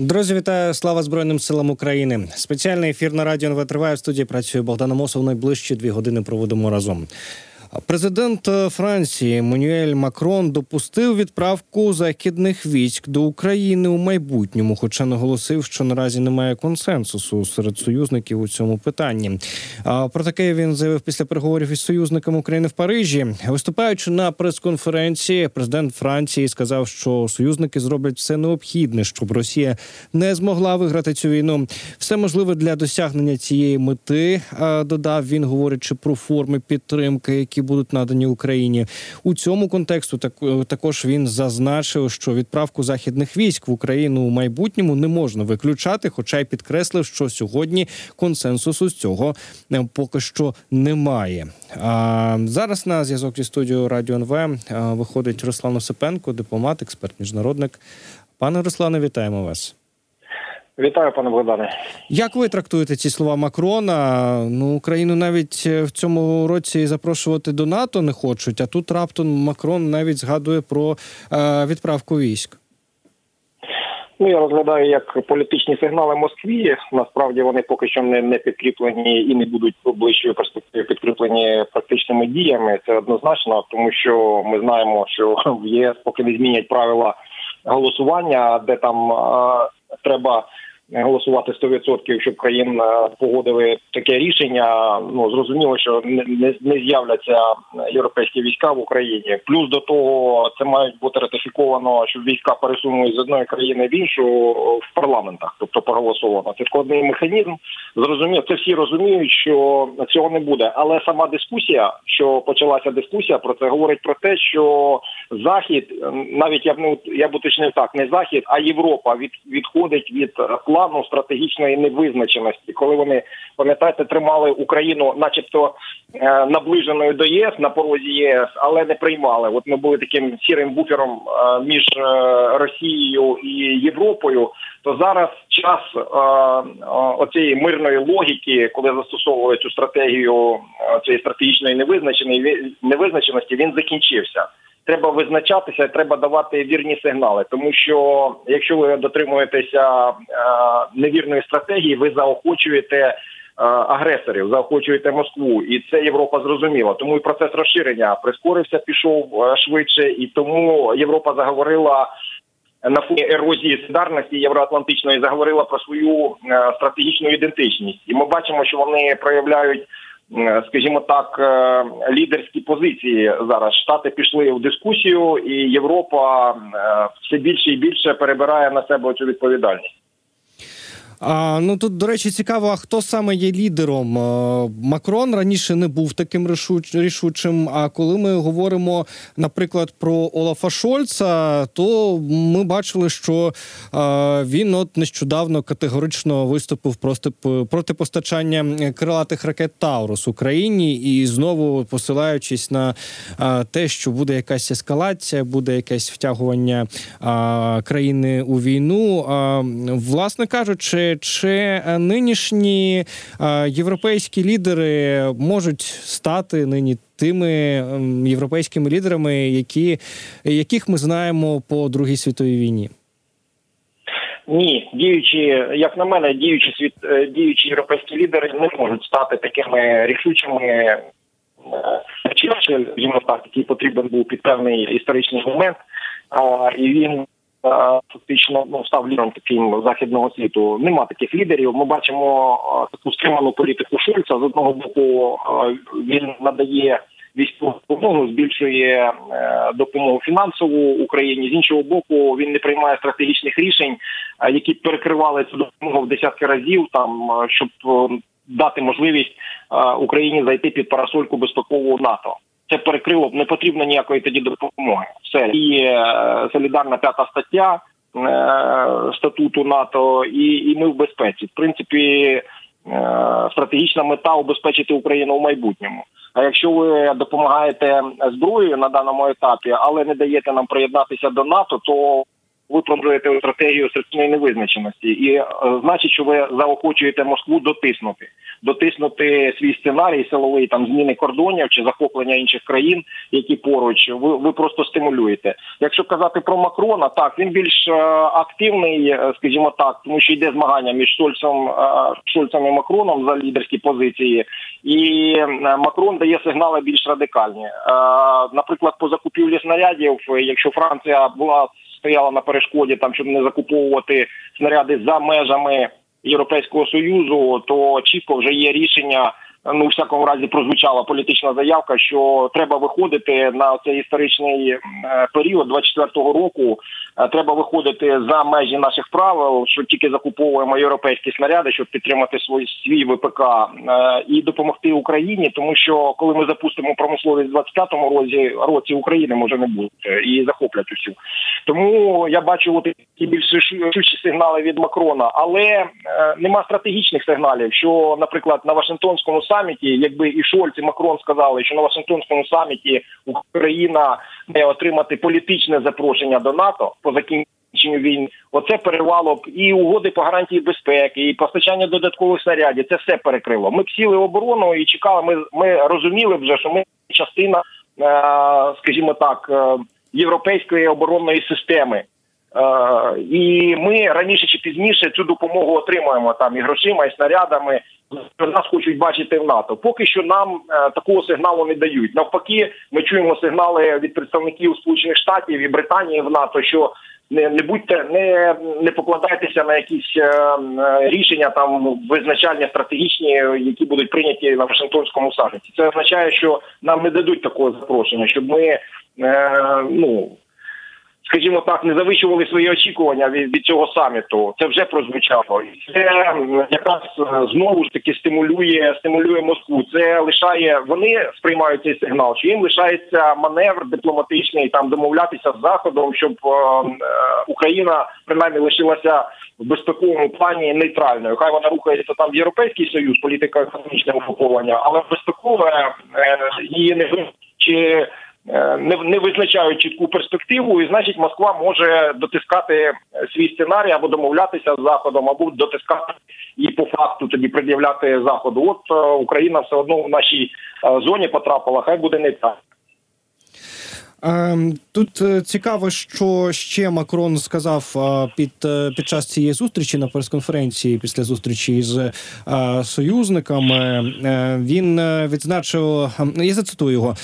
Друзі, вітаю! Слава Збройним силам України! Спеціальний ефір на радіо НВ триває в студії. Працює Богдана Мосов. Найближчі дві години проводимо разом. Президент е, Франції Манюель Макрон допустив відправку західних військ до України у майбутньому, хоча наголосив, що наразі немає консенсусу серед союзників у цьому питанні. Про таке він заявив після переговорів із союзниками України в Парижі. Виступаючи на прес-конференції, президент Франції сказав, що союзники зроблять все необхідне, щоб Росія не змогла виграти цю війну. Все можливе для досягнення цієї мети. Додав він, говорячи про форми підтримки, які які будуть надані Україні. У цьому контексту так також він зазначив, що відправку західних військ в Україну у майбутньому не можна виключати, хоча й підкреслив, що сьогодні консенсусу з цього е, поки що немає. А зараз на зв'язок зі студією Радіо НВ е, виходить Руслан Осипенко, дипломат, експерт, міжнародник. Пане Руслане, вітаємо вас. Вітаю, пане Богдане. Як ви трактуєте ці слова Макрона? Ну Україну навіть е, в цьому році запрошувати до НАТО не хочуть. А тут раптом Макрон навіть згадує про е, відправку військ. Ну я розглядаю як політичні сигнали Москві. Насправді вони поки що не не підкріплені і не будуть ближчої перспективи підкріплені практичними діями. Це однозначно, тому що ми знаємо, що в ЄС поки не змінять правила голосування, де там е, треба голосувати 100%, щоб країн е, погодили таке рішення. Ну зрозуміло, що не не, з'являться європейські війська в Україні. Плюс до того це мають бути ратифіковано, щоб війська пересунули з одної країни в іншу в парламентах, тобто проголосовано. Це складний механізм. Зрозуміло, це всі розуміють, що цього не буде. Але сама дискусія, що почалася дискусія, про це говорить про те, що захід, навіть я б не я б уточнив так, не захід, а Європа від відходить від плану плану стратегічної невизначеності, коли вони пам'ятаєте, тримали Україну, начебто е, наближеною до ЄС на порозі ЄС, але не приймали. От ми були таким сірим буфером е, між е, Росією і Європою. То зараз час оцієї мирної логіки, коли застосовували цю стратегію цієї стратегічної невизначеності, він закінчився треба визначатися, треба давати вірні сигнали, тому що якщо ви дотримуєтеся е, невірної стратегії, ви заохочуєте. Е, агресорів заохочуєте Москву, і це Європа зрозуміла. Тому і процес розширення прискорився, пішов е, швидше, і тому Європа заговорила на фоні ерозії солідарності євроатлантичної, заговорила про свою стратегічну ідентичність, і ми бачимо, що вони проявляють скажімо так, е, лідерські позиції зараз штати пішли в дискусію, і Європа е, все більше і більше перебирає на себе цю відповідальність. А, Ну тут, до речі, цікаво, а хто саме є лідером. Макрон раніше не був таким рішучим. А коли ми говоримо, наприклад, про Олафа Шольца, то ми бачили, що він от нещодавно категорично виступив просто проти постачання крилатих ракет Таурус Україні і знову посилаючись на те, що буде якась ескалація, буде якесь втягування країни у війну. Власне кажучи чи е, нинішні е, європейські лідери можуть стати нині тими європейськими лідерами, які яких ми знаємо по другій світовій війні? Ні, діючі, як на мене, діючі світ е, діючі європейські лідери не можуть стати такими рішучими. Черчилль, так, який потрібен був під певний історичний момент, а, і він фактично ну, став лідером таким західного світу. Нема таких лідерів. Ми бачимо таку стриману політику Шульца. З одного боку він надає військову допомогу, збільшує е, допомогу фінансову Україні. З іншого боку, він не приймає стратегічних рішень, які перекривали цю допомогу в десятки разів, там щоб дати можливість Україні зайти під парасольку безпекового НАТО це перекрило не потрібно ніякої тоді допомоги. Все і е, солідарна п'ята стаття е, статуту НАТО, і, і ми в безпеці. В принципі, е, стратегічна мета убезпечити Україну в майбутньому. А якщо ви допомагаєте зброєю на даному етапі, але не даєте нам приєднатися до НАТО, то ви продовжуєте стратегію стратегічної невизначеності, і е, значить, що ви заохочуєте Москву дотиснути, дотиснути свій сценарій силовий там зміни кордонів чи захоплення інших країн, які поруч. Ви ви просто стимулюєте. Якщо казати про Макрона, так він більш е, активний, е, скажімо так, тому що йде змагання між Шольцем, Шольцем і Макроном за лідерські позиції, і Макрон дає сигнали більш радикальні. Наприклад, по закупівлі снарядів, якщо Франція була стояла на перешкоді, там щоб не закуповувати снаряди за межами Європейського союзу, то чітко вже є рішення. Ну, у всякому разі, прозвучала політична заявка, що треба виходити на цей історичний е, період 24-го року. Е, Треба виходити за межі наших правил, що тільки закуповуємо європейські снаряди, щоб підтримати свій свій ВПК е, і допомогти Україні, тому що коли ми запустимо промисловість в 25-му році, році України може не бути і захоплять усю. Тому я бачу от такі більш рішучі сигнали від Макрона, але нема стратегічних сигналів. Що, наприклад, на Вашингтонському саміті, якби і Шольц, і Макрон сказали, що на Вашингтонському саміті Україна має отримати політичне запрошення до НАТО по закінченню війни, оце перервало б і угоди по гарантії безпеки, і постачання додаткових снарядів. Це все перекрило. Ми б сіли оборону і чекали. Ми ми розуміли вже, що ми частина, е, скажімо так, е, європейської оборонної системи. Е, і ми раніше чи пізніше цю допомогу отримуємо там і грошима, і снарядами. Нас хочуть бачити в НАТО. Поки що нам е, такого сигналу не дають. Навпаки, ми чуємо сигнали від представників Сполучених Штатів і Британії в НАТО, що не, не будьте, не, не покладайтеся на якісь е, е, рішення там визначальні стратегічні, які будуть прийняті на Вашингтонському саміті. Це означає, що нам не дадуть такого запрошення, щоб ми е, ну скажімо так, не завищували свої очікування від, від цього саміту. Це вже прозвучало. І Це якраз е, знову ж таки стимулює стимулює Москву. Це лишає вони сприймають цей сигнал, що їм лишається маневр дипломатичний там домовлятися з заходом, щоб е, е, Україна принаймні лишилася в безпековому плані нейтральною. Хай вона рухається там в європейський союз, політика економічного угруповання, але безпекове е, її не чи е, не, не визначають чітку перспективу, і значить Москва може дотискати е, свій сценарій або домовлятися з заходом, або дотискати і по факту тоді пред'являти заходу. От е, Україна все одно в нашій е, зоні потрапила, хай буде не Ем, Тут е, цікаво, що ще Макрон сказав під, е, під час цієї зустрічі на прес-конференції після зустрічі з е, союзниками. Він відзначив, е, я зацитую його.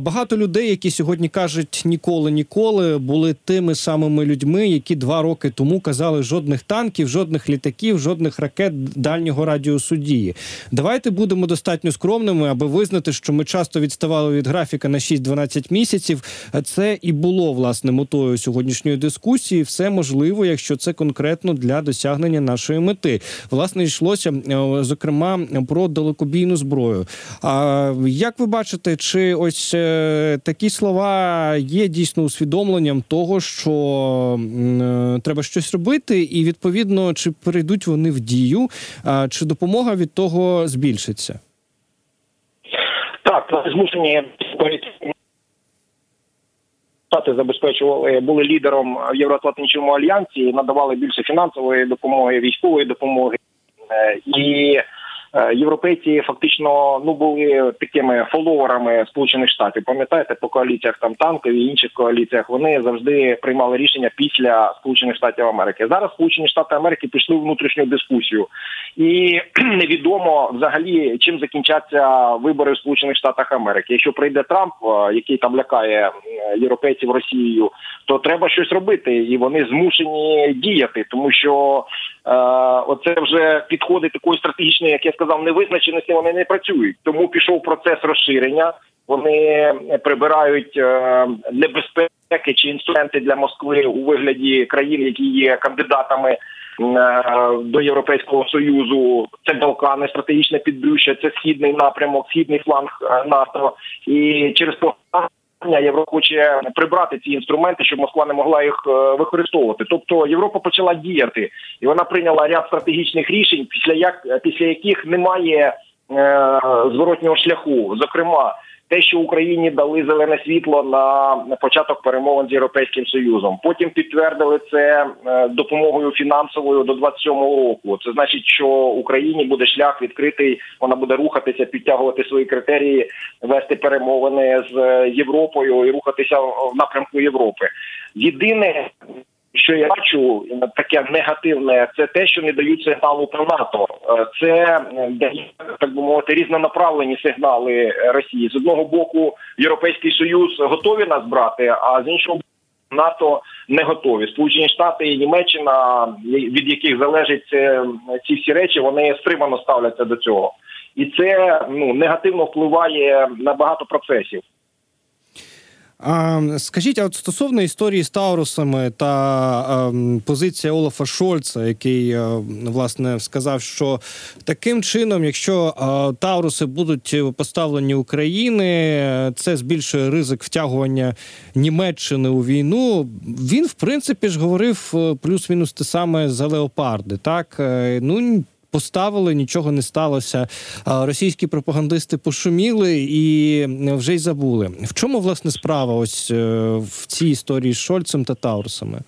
Багато людей, які сьогодні кажуть ніколи, ніколи, були тими самими людьми, які два роки тому казали жодних танків, жодних літаків, жодних ракет дальнього радіусу дії. Давайте будемо достатньо скромними, аби визнати, що ми часто відставали від графіка на 6-12 місяців. Це і було власне метою сьогоднішньої дискусії. Все можливо, якщо це конкретно для досягнення нашої мети. Власне йшлося е, зокрема про далекобійну зброю. А як ви бачите, чи ось е, такі слова є дійсно усвідомленням того, що е, треба щось робити, і відповідно чи перейдуть вони в дію, чи допомога від того збільшиться? Так, змушені Штати забезпечували, були лідером в Євроатлантичному альянсі, надавали більше фінансової допомоги, військової допомоги. Е, і е, європейці фактично ну були такими фоловерами Сполучених Штатів. Пам'ятаєте, по коаліціях там танкові і інших коаліціях вони завжди приймали рішення після Сполучених Штатів Америки. Зараз Сполучені Штати Америки пішли в внутрішню дискусію, і невідомо взагалі чим закінчаться вибори в Сполучених Штатах Америки. Якщо прийде Трамп, е, який там лякає е, європейців Росією, то треба щось робити, і вони змушені діяти, тому що е, оце вже підходи такої стратегічної, як я сказав, невизначеності. Вони не працюють. Тому пішов процес розширення. Вони прибирають е, небезпеки чи інструменти для Москви у вигляді країн, які є кандидатами е, до Європейського союзу. Це Балкани, стратегічне підбрюща, це східний напрямок, східний фланг е, НАТО. І через погання Європа хоче прибрати ці інструменти, щоб Москва не могла їх е, використовувати. Тобто Європа почала діяти, і вона прийняла ряд стратегічних рішень, після як після яких немає зворотнього шляху. Зокрема, те, що Україні дали зелене світло на початок перемовин з європейським союзом. Потім підтвердили це е, допомогою фінансовою до 27-го року. Це значить, що Україні буде шлях відкритий. Вона буде рухатися, підтягувати свої критерії, вести перемовини з Європою і рухатися в напрямку Європи. Єдине що я бачу таке негативне, це те, що не дають сигналу про НАТО. Е, це так би мовити різнонаправлені сигнали Росії з одного боку. Європейський союз готові нас брати, а з іншого боку, НАТО не готові. Сполучені Штати і Німеччина, від яких залежать ці всі речі, вони стримано ставляться до цього, і це ну негативно впливає на багато процесів. Скажіть, а от стосовно історії з Таурусами та позиція Олафа Шольца, який власне сказав, що таким чином, якщо Тауруси будуть поставлені України, це збільшує ризик втягування Німеччини у війну. Він, в принципі, ж говорив е, плюс-мінус те саме за леопарди. Так е, ну поставили, нічого не сталося. Російські пропагандисти пошуміли і вже й забули. В чому власне справа? Ось е, в цій історії з Шольцем та Таурсами?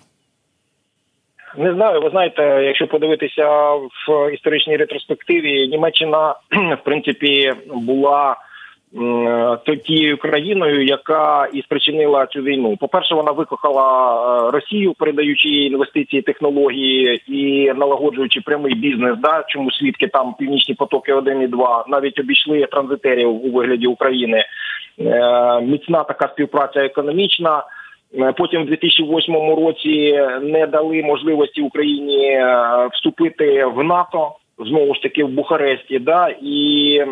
Не знаю, ви знаєте, якщо подивитися в історичній ретроспективі, Німеччина в принципі була тією країною, яка і спричинила цю війну. По перше, вона викохала е, Росію, передаючи їй інвестиції, технології і налагоджуючи прямий бізнес. Да, чому свідки там північні потоки 1 і 2 навіть обійшли транзитерів у вигляді України. Е, міцна така співпраця економічна. Е, потім в 2008 році не дали можливості Україні вступити в НАТО знову ж таки в Бухаресті, да і е,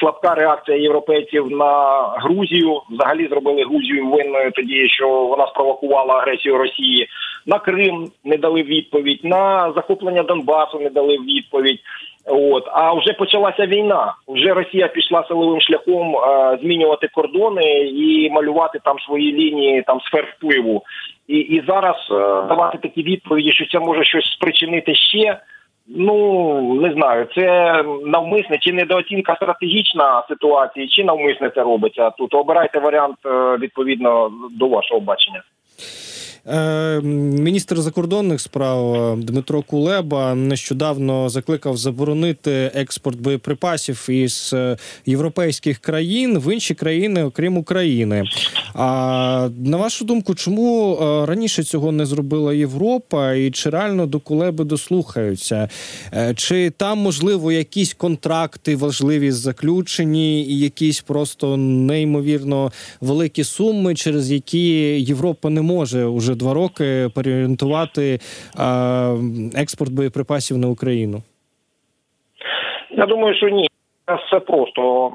слабка реакція європейців на Грузію. Взагалі зробили Грузію винною тоді, що вона спровокувала агресію Росії. На Крим не дали відповідь, на захоплення Донбасу не дали відповідь. От а вже почалася війна. Вже Росія пішла силовим шляхом е, змінювати кордони і малювати там свої лінії там сфер впливу. І і зараз е, давати такі відповіді, що це може щось спричинити ще. Ну не знаю, це навмисне чи недооцінка стратегічна ситуації, чи навмисне це робиться. Тут обирайте варіант е, відповідно до вашого бачення. Е, міністр закордонних справ е, Дмитро Кулеба нещодавно закликав заборонити експорт боєприпасів із е, європейських країн в інші країни, окрім України. А на вашу думку, чому раніше цього не зробила Європа, і чи реально до Кулеби дослухаються? Чи там можливо якісь контракти важливі заключені, і якісь просто неймовірно великі суми, через які Європа не може уже два роки переорієнтувати експорт боєприпасів на Україну? Я думаю, що ні. Все просто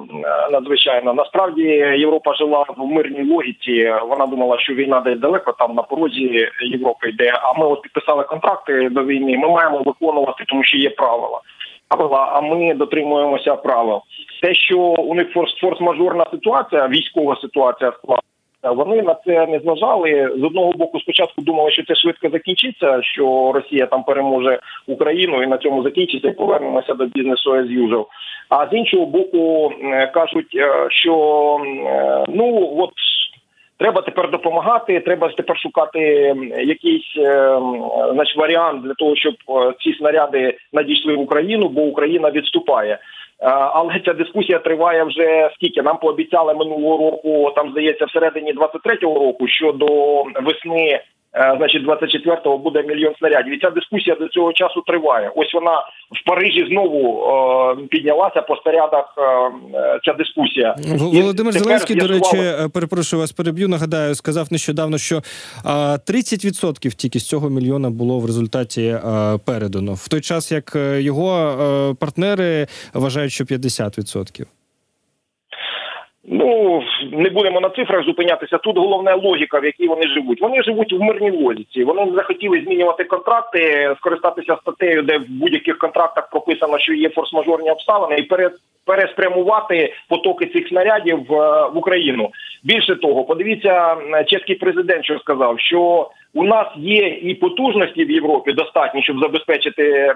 надзвичайно. Насправді Європа жила в мирній логіці. Вона думала, що війна десь далеко там на порозі Європи йде. А ми от підписали контракти до війни. Ми маємо виконувати, тому що є правила. А ми дотримуємося правил. Те, що у них форс-мажорна ситуація, військова ситуація склала. Вони на це не зважали з одного боку. Спочатку думали, що це швидко закінчиться, що Росія там переможе Україну і на цьому закінчиться. і Повернемося до бізнесу as usual. А з іншого боку, кажуть, е, що е, ну от. Треба тепер допомагати. Треба тепер шукати якийсь е, значить, варіант для того, щоб ці снаряди надійшли в Україну, бо Україна відступає. Е, але ця дискусія триває вже скільки нам пообіцяли минулого року. Там здається, всередині 23-го року що до весни значить, 24-го буде мільйон снарядів. І ця дискусія до цього часу триває. Ось вона в Парижі знову е, піднялася по снарядах. Е, ця дискусія Володимир І Зеленський. До речі, е, перепрошую вас, переб'ю. Нагадаю, сказав нещодавно, що е, 30% тільки з цього мільйона було в результаті е, передано, в той час як його партнери вважають, що 50%. Ну не будемо на цифрах зупинятися. Тут головна логіка, в якій вони живуть. Вони живуть в мирній логіці. Вони не захотіли змінювати контракти, скористатися статтею, де в будь-яких контрактах прописано, що є форс-мажорні обставини, і перед переспрямувати потоки цих снарядів в, Україну. Більше того, подивіться, чеський президент, що сказав, що у нас є і потужності в Європі достатні, щоб забезпечити е,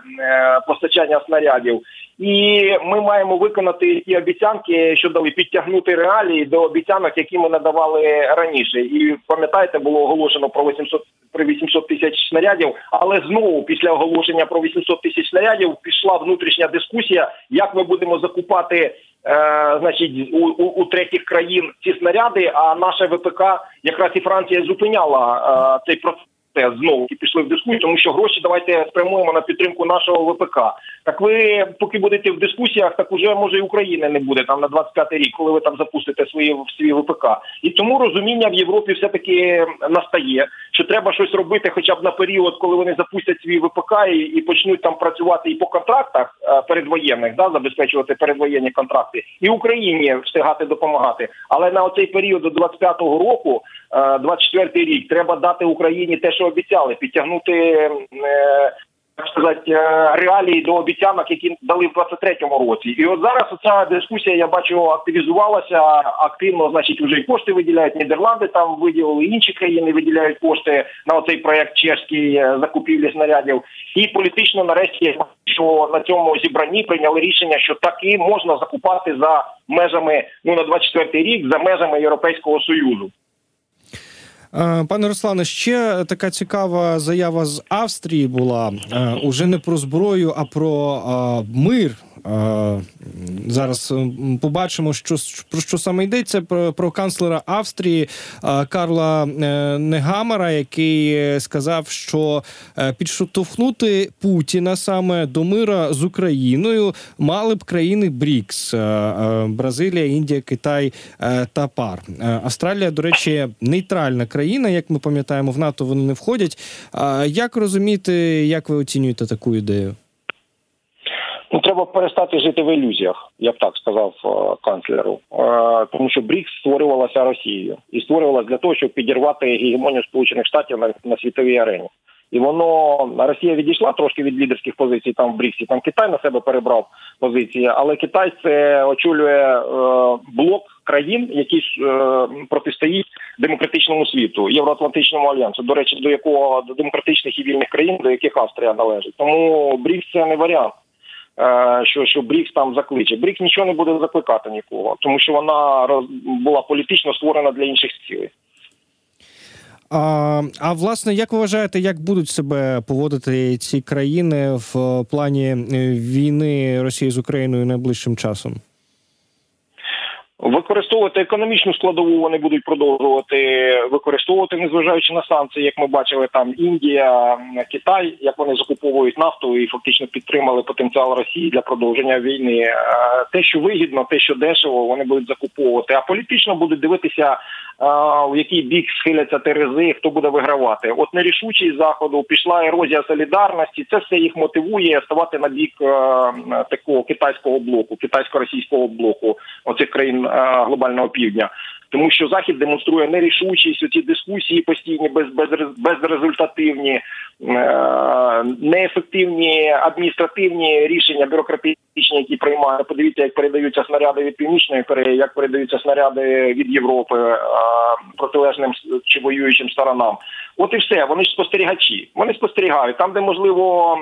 постачання снарядів, і ми маємо виконати ті обіцянки, що дали підтягнути реалії до обіцянок, які ми надавали раніше. І пам'ятаєте, було оголошено про 800 про 800 тисяч снарядів. Але знову після оголошення про 800 тисяч снарядів пішла внутрішня дискусія, як ми будемо закупати. Е, значить, у, у, у третіх країн ці снаряди, а наша ВПК якраз і Франція зупиняла е, цей процес знову і пішли в дискусію, тому що гроші давайте спрямуємо на підтримку нашого ВПК. Так ви поки будете в дискусіях, так уже може і України не буде там на 25-й рік, коли ви там запустите свої свій ВПК. І тому розуміння в Європі все таки настає, що треба щось робити, хоча б на період, коли вони запустять свій ВПК і, і почнуть там працювати і по контрактах е, передвоєнних, да забезпечувати передвоєнні контракти, і Україні встигати допомагати. Але на оцей період до 25-го року, 24-й рік, треба дати Україні те, що обіцяли, підтягнути. Е, так сказати, е, реалії до обіцянок, які дали в 23-му році, і от зараз ця дискусія я бачу активізувалася активно. Значить, вже і кошти виділяють Нідерланди. Там виділили інші країни, виділяють кошти на оцей проект чешський е, закупівлі снарядів. І політично нарешті що на цьому зібранні прийняли рішення, що таки можна закупати за межами ну на 24-й рік за межами Європейського союзу. Е, пане Руслане, ще така цікава заява з Австрії була е, уже не про зброю, а про е, мир. Зараз побачимо, що про що саме йдеться про, про канцлера Австрії Карла Негамара, який сказав, що підштовхнути Путіна саме до мира з Україною мали б країни Брікс: Бразилія, Індія, Китай та Пар. Австралія, до речі, нейтральна країна. Як ми пам'ятаємо, в НАТО вони не входять. Як розуміти, як ви оцінюєте таку ідею? Ну, треба перестати жити в ілюзіях, я б так сказав е, канцлеру, е, тому що БРІКС створювалася Росією і створювалася для того, щоб підірвати гегемонію Сполучених Штатів на, на світовій арені. І воно Росія відійшла трошки від лідерських позицій там в Бріксі. Там Китай на себе перебрав позиції, але Китай це очолює е, блок країн, які е, протистоїть демократичному світу, євроатлантичному альянсу. До речі, до якого до демократичних і вільних країн, до яких Австрія належить. Тому Брікс це не варіант. Е, що що Брікс там закличе. Брікс нічого не буде закликати нікого, тому що вона була політично створена для інших цілей. А а власне, як ви вважаєте, як будуть себе поводити ці країни в плані е, війни Росії з Україною найближчим часом? Використовувати економічну складову вони будуть продовжувати використовувати, незважаючи на санкції, як ми бачили, там Індія, Китай, як вони закуповують нафту і фактично підтримали потенціал Росії для продовження війни. Е, те, що вигідно, те, що дешево, вони будуть закуповувати, а політично будуть дивитися в який бік схиляться терези, хто буде вигравати. От нерішучість заходу пішла ерозія солідарності. Це все їх мотивує ставати на бік е, такого китайського блоку, китайсько-російського блоку оцих країн е, глобального півдня тому що захід демонструє нерішучість. Ці дискусії постійні, без, без, безрезультативні, е, неефективні адміністративні рішення бюрократичні, які приймає. Подивіться, як передаються снаряди від північної Кореї, як передаються снаряди від Європи е, протилежним чи воюючим сторонам. От і все. Вони ж спостерігачі. Вони спостерігають там, де можливо.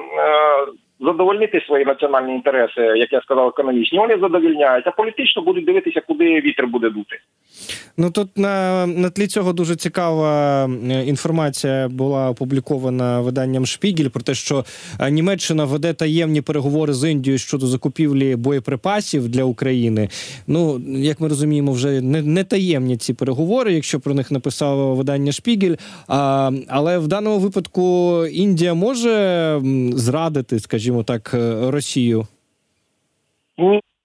Е, задовольнити свої національні інтереси, як я сказав, економічні. Вони задовільняють, а політично будуть дивитися, куди вітер буде дути. Ну тут на на тлі цього дуже цікава інформація була опублікована виданням Шпігель про те, що Німеччина веде таємні переговори з Індією щодо закупівлі боєприпасів для України. Ну як ми розуміємо, вже не не таємні ці переговори, якщо про них написало видання Шпігель. А, Але в даному випадку Індія може зрадити, скажімо скажімо так, е, Росію?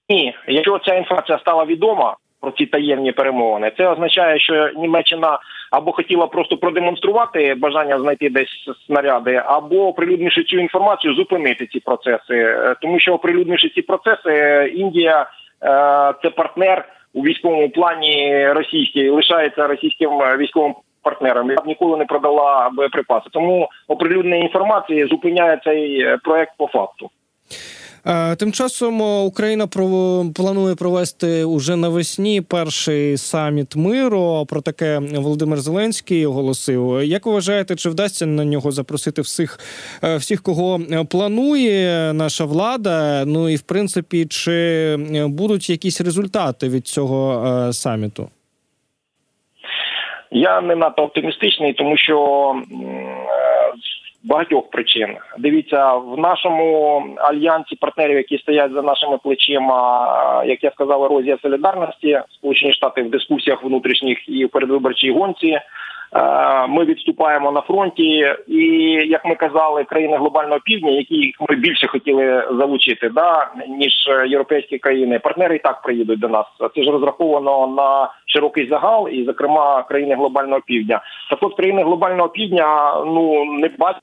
Ні, якщо ця інформація стала відома про ці таємні перемовини, це означає, що Німеччина або хотіла просто продемонструвати бажання знайти десь снаряди, або оприлюднивши цю інформацію, зупинити ці процеси. Е, тому що оприлюднивши ці процеси, Індія е, це партнер у військовому плані російський, лишається російським військовим партнерам. Я б ніколи не продала боєприпаси. Тому оприлюднення інформації зупиняє цей е, проект по факту. Е, Тим часом е, Україна планує провести уже навесні перший саміт миру. Про таке Володимир Зеленський оголосив. Як ви вважаєте, чи вдасться на нього запросити всіх, всіх, кого планує наша влада? Ну і в принципі, чи будуть якісь результати від цього саміту? Я не надто оптимістичний, тому що е, з багатьох причин. Дивіться, в нашому альянсі партнерів, які стоять за нашими плечима, е, як я сказав, ерозія солідарності, Сполучені Штати в дискусіях внутрішніх і в передвиборчій гонці. Е, Ми відступаємо на фронті, і як ми казали, країни глобального півдня, які ми більше хотіли залучити, да ніж європейські країни, партнери і так приїдуть до нас. Це ж розраховано на широкий загал, і зокрема країни глобального півдня. Так от країни глобального півдня ну не бачать.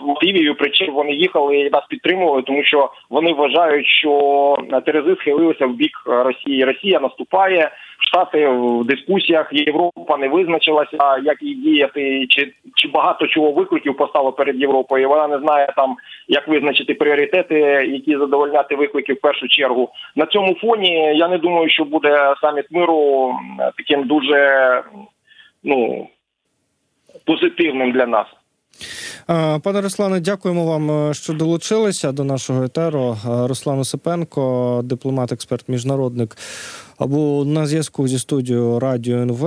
Мотивів і причин вони їхали і нас підтримували, тому що вони вважають, що терези схилилися в бік Росії. Росія наступає, Штати в дискусіях, Європа не визначилася, як їй діяти, чи чи багато чого викликів постало перед Європою. Вона не знає там, як визначити пріоритети, які задовольняти виклики в першу чергу. На цьому фоні я не думаю, що буде саміт миру таким дуже ну позитивним для нас. Е, Пане Руслане, дякуємо вам, е, що долучилися до нашого етеру. Е, Руслан Осипенко, дипломат, експерт, міжнародник. Або на зв'язку зі студією Радіо НВ.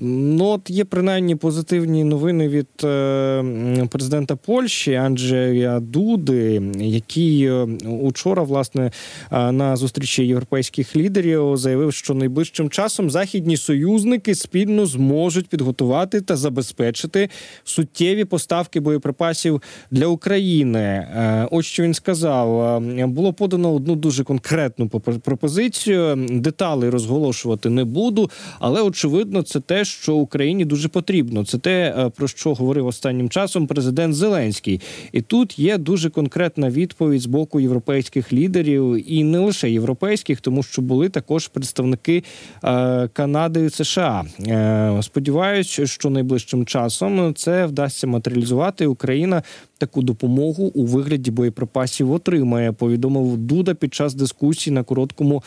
Ну, от є принаймні позитивні новини від е, президента Польщі Анджея Дуди, який е, учора, власне, е, на зустрічі європейських лідерів заявив, що найближчим часом західні союзники спільно зможуть підготувати та забезпечити суттєві поставки боєприпасів для України. Ось що він сказав: було подано одну дуже конкретну пропозицію. Розголошувати не буду, але очевидно, це те, що Україні дуже потрібно. Це те, е, про що говорив останнім часом президент Зеленський. І тут є дуже конкретна відповідь з боку європейських лідерів, і не лише європейських, тому що були також представники е, Канади і США. Е, сподіваюсь, що найближчим часом це вдасться матеріалізувати. Україна таку допомогу у вигляді боєприпасів отримає. Повідомив Дуда під час дискусії на короткому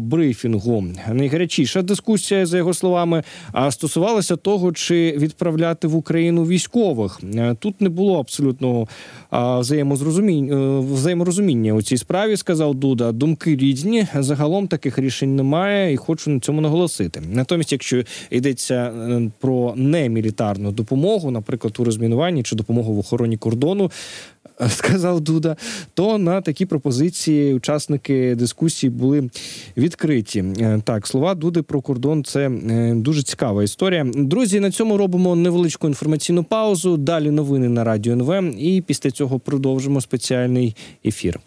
брифінгу. Найгарячіша дискусія, за його словами, стосувалася того, чи відправляти в Україну військових. Е, Тут не було абсолютного а, взаємозрозуміння, е, взаєморозуміння у цій справі. Сказав Дуда. Думки різні. Загалом таких рішень немає, і хочу на цьому наголосити. Натомість, якщо йдеться е, про немілітарну допомогу, наприклад, у розмінуванні чи допомогу в охороні кордону. Е, Сказав Дуда, то на такі пропозиції учасники дискусії були відкриті. Е, Так, слова Дуди про кордон це е, дуже цікава історія. Друзі, на цьому робимо невеличку інформаційну паузу. Далі новини на радіо НВ. І після цього продовжимо спеціальний ефір.